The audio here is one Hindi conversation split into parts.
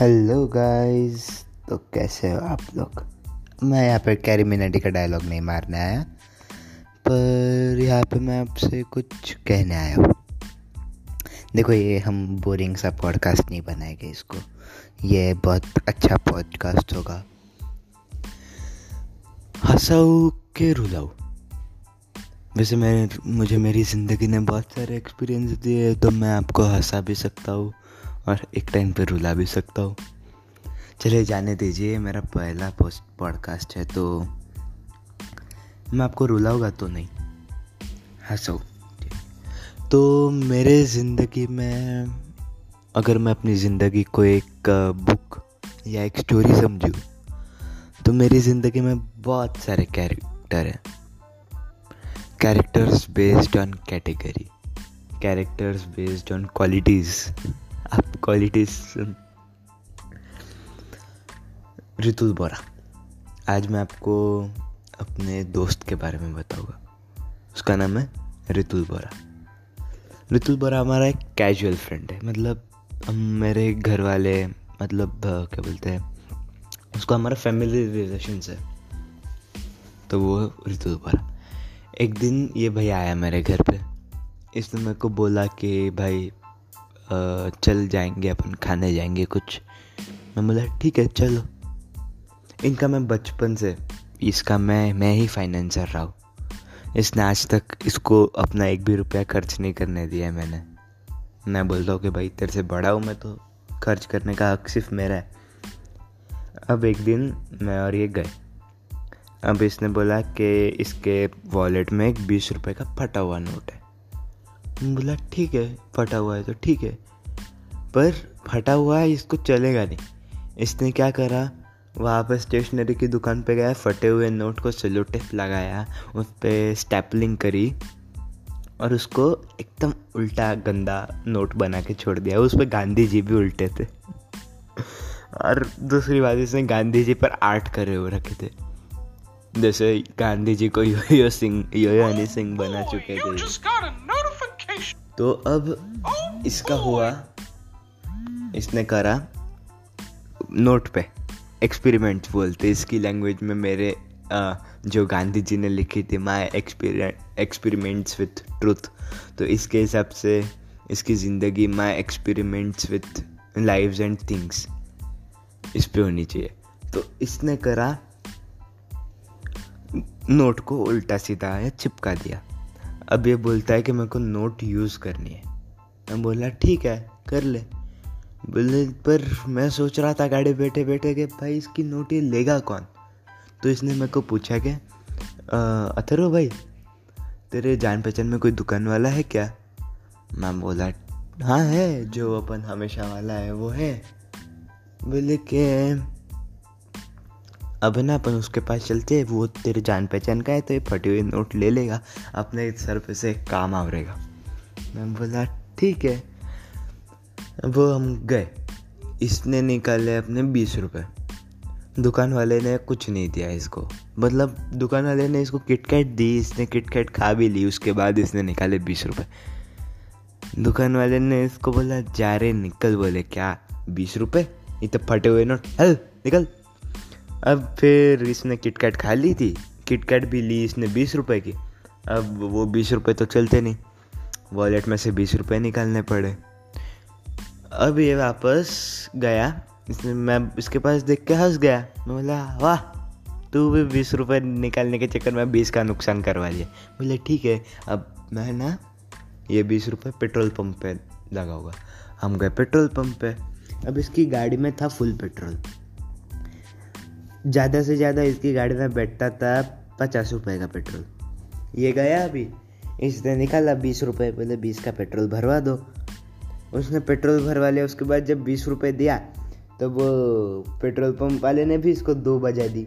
हेलो गाइस तो कैसे हो आप लोग? मैं यहाँ पर कैरी मिनाटी का डायलॉग नहीं मारने आया, पर यहाँ पे मैं आपसे कुछ कहने आया हूँ। देखो, ये हम बोरिंग सा पॉडकास्ट नहीं बनाएँगे इसको। ये बहुत अच्छा पॉडकास्ट होगा। हंसाऊ के रुलाऊ वैसे मैं, मुझे मेरी ज़िंदगी ने बहुत सारे एक्सपीरियंस दिए तो मैं आपको हंसा भी सकता हूँ। और एक टाइम पे रुला भी सकता हूँ। चलिए जाने दीजिए, मेरा पहला पोस्ट पॉडकास्ट है तो मैं आपको रुलाऊँगा तो नहीं। हंसो तो मेरे ज़िंदगी में, अगर मैं अपनी ज़िंदगी को एक बुक या एक स्टोरी समझूँ तो मेरी ज़िंदगी में बहुत सारे कैरेक्टर हैं। Characters based on category characters based on qualities आप क्वालिटीज रितुल बोरा। आज मैं आपको अपने दोस्त के बारे में बताऊँगा। उसका नाम है रितुल बोरा। रितुल बोरा हमारा एक कैजुअल फ्रेंड है। मतलब हम मेरे घर वाले मतलब क्या बोलते हैं, उसको हमारा फैमिली रिलेशन है। तो वो रितुल बोरा। एक दिन ये भैया आया मेरे घर पे। इसने मेरे को बोला कि भाई चल जाएँगे, अपन खाने जाएँगे कुछ। मैं बोला, ठीक है, चलो। इनका मैं बचपन से, इसका मैं मैं ही फाइनेंसर रहा हूँ। इसने आज तक इसको अपना एक भी रुपया खर्च नहीं करने दिया है मैंने। मैं बोलता हूँ कि भाई, तेरे से बड़ा हूँ मैं तो खर्च करने का हक सिर्फ़ मेरा है। अब एक दिन मैं और ये गए। अब इसने बोला कि इसके वॉलेट में एक बीस रुपए का फटा हुआ नोट है। बोला, ठीक है, फटा हुआ है तो ठीक है। पर फटा हुआ है, इसको चलेगा नहीं। इसने क्या करा? वहाँ पर स्टेशनरी की दुकान पे गया, फटे हुए नोट को सेलो टेप लगाया, उस पर स्टैपलिंग करी और उसको एकदम उल्टा गंदा नोट बना के छोड़ दिया। उस पर गांधी जी भी उल्टे थे। और दूसरी बात, इसने गांधी जी पर आर्ट करे हुए रखे थे। जैसे गांधी जी को यो यो सिंह यो यो हनी सिंह बना चुके थे। तो अब इसका हुआ इसने करा नोट पे एक्सपेरिमेंट बोलते इसकी लैंग्वेज में मेरे आ, जो गांधी जी ने लिखी थी माई एक्सपेरिमेंट्स विथ ट्रुथ तो इसके हिसाब से इसकी ज़िंदगी my experiments with lives and things इस पे होनी चाहिए। तो इसने करा नोट को उल्टा सीधा या चिपका दिया। अब ये बोलता है कि मेरे को नोट यूज़ करनी है। मैं बोला, ठीक है, कर ले। बोले पर मैं सोच रहा था गाड़ी बैठे बैठे कि भाई इसकी नोट ये लेगा कौन? तो इसने मेरे को पूछा कि अथरो भाई, तेरे जान पहचान में कोई दुकान वाला है क्या? मैं बोला हाँ है, जो अपन हमेशा वाला है, वो है। बोले कि अब ना अपन उसके पास चलते हैं, वो तेरे जान पहचान का है तो ये फटे हुए नोट ले लेगा, अपने सर पे से काम आवरेगा। मैं बोला, ठीक है। वो हम गए। इसने निकाले अपने बीस रुपये दुकान वाले ने कुछ नहीं दिया इसको। मतलब दुकान वाले ने इसको किटकैट दी, इसने किटकैट खा भी ली, उसके बाद इसने निकाले बीस रुपये दुकान वाले ने इसको बोला, जा रे, निकल बोले, क्या? बीस रुपये ये तो फटे हुए नोट। हल, निकल। अब फिर इसने किटकैट खा ली थी। किटकैट भी ली इसने बीस रुपए की। अब वो बीस रुपए तो चलते नहीं। वॉलेट में से बीस रुपए निकालने पड़े। अब ये वापस गया। इसने मैं इसके पास देख के हंस गया। मैं बोला, वाह, तू भी बीस रुपए निकालने के चक्कर में बीस का नुकसान करवा लिया। बोले, ठीक है, अब मैं ना ये बीस रुपये पेट्रोल पंप पे लगाऊँगा। हम गए पेट्रोल पंप पे। अब इसकी गाड़ी में था फुल पेट्रोल। ज़्यादा से ज़्यादा इसकी गाड़ी में बैठता था पचास रुपये का पेट्रोल। ये गया अभी। इसने निकाला बीस रुपये पहले बीस का पेट्रोल भरवा दो। उसने पेट्रोल भरवा लिया। उसके बाद जब बीस रुपये दिया तो वो पेट्रोल पंप वाले ने भी इसको दो बजा दी।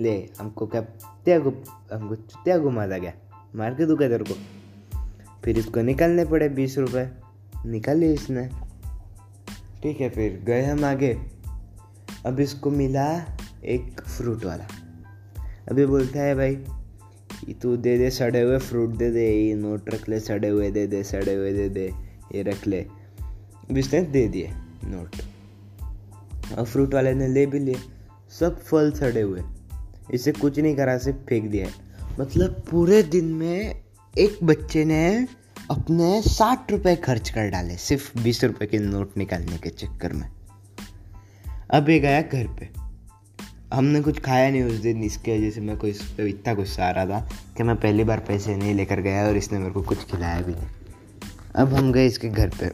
ले, हमको क्या त्या गु हमको त्या घुमा गया? मार के तेरे को? फिर इसको निकालने पड़े बीस रुपये निकाले इसने। ठीक है, फिर गए हम आगे। अब इसको मिला एक फ्रूट वाला। अभी बोलता है भाई तू दे दे, सड़े हुए फ्रूट दे दे, ये नोट रख ले, सड़े हुए दे दे, सड़े हुए दे दे, ये रख ले। इसने दे दिए नोट और फ्रूट वाले ने ले भी लिए, सब फल सड़े हुए। इसे कुछ नहीं करा, सिर्फ़ फेंक दिया मतलब पूरे दिन में एक बच्चे ने अपने साठ रुपए खर्च कर डाले, सिर्फ़ बीस रुपए के नोट निकालने के चक्कर में। अब ये गया घर पे। हमने कुछ खाया नहीं उस दिन, इसके वजह से मैं को इस पर इतना गुस्सा आ रहा था कि मैं पहली बार पैसे नहीं लेकर गया और इसने मेरे को कुछ खिलाया भी नहीं। अब हम गए इसके घर पे।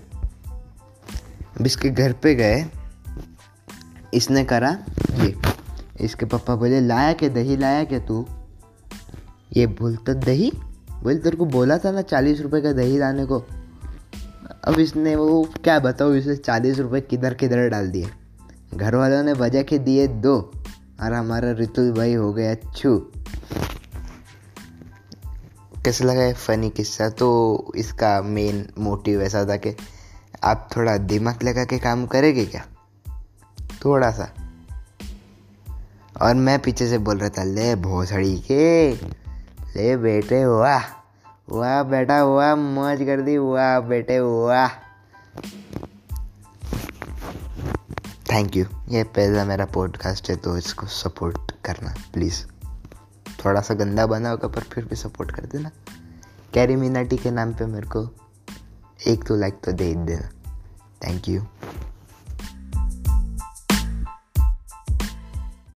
अब इसके घर पे गए, इसने करा ये। इसके पापा बोले, लाया क्या दही, लाया क्या तू? ये बोलता, दही? बोल, तेरे को बोला था ना चालीस रुपये का दही लाने को। अब इसने वो क्या बताओ इसे चालीस रुपये किधर किधर डाल दिए। घर वालों ने बजा के दिए दो। और हमारा रितुल भाई हो गया, छू। कैसा लगा है फ़नी किस्सा? तो इसका मेन मोटिव ऐसा था कि आप थोड़ा दिमाग लगा के काम करेंगे क्या? थोड़ा सा। और मैं पीछे से बोल रहा था, ले भोसड़ी के, ले बेटे, वाह वाह बेटा, वाह, मौज कर दी, वाह बेटे, वाह। थैंक यू ये पहला मेरा पॉडकास्ट है तो इसको सपोर्ट करना प्लीज़ थोड़ा सा गंदा बना होगा, पर फिर भी सपोर्ट कर देना। कैरी मीनाटी के नाम पे मेरे को एक तो लाइक तो दे देना। Thank you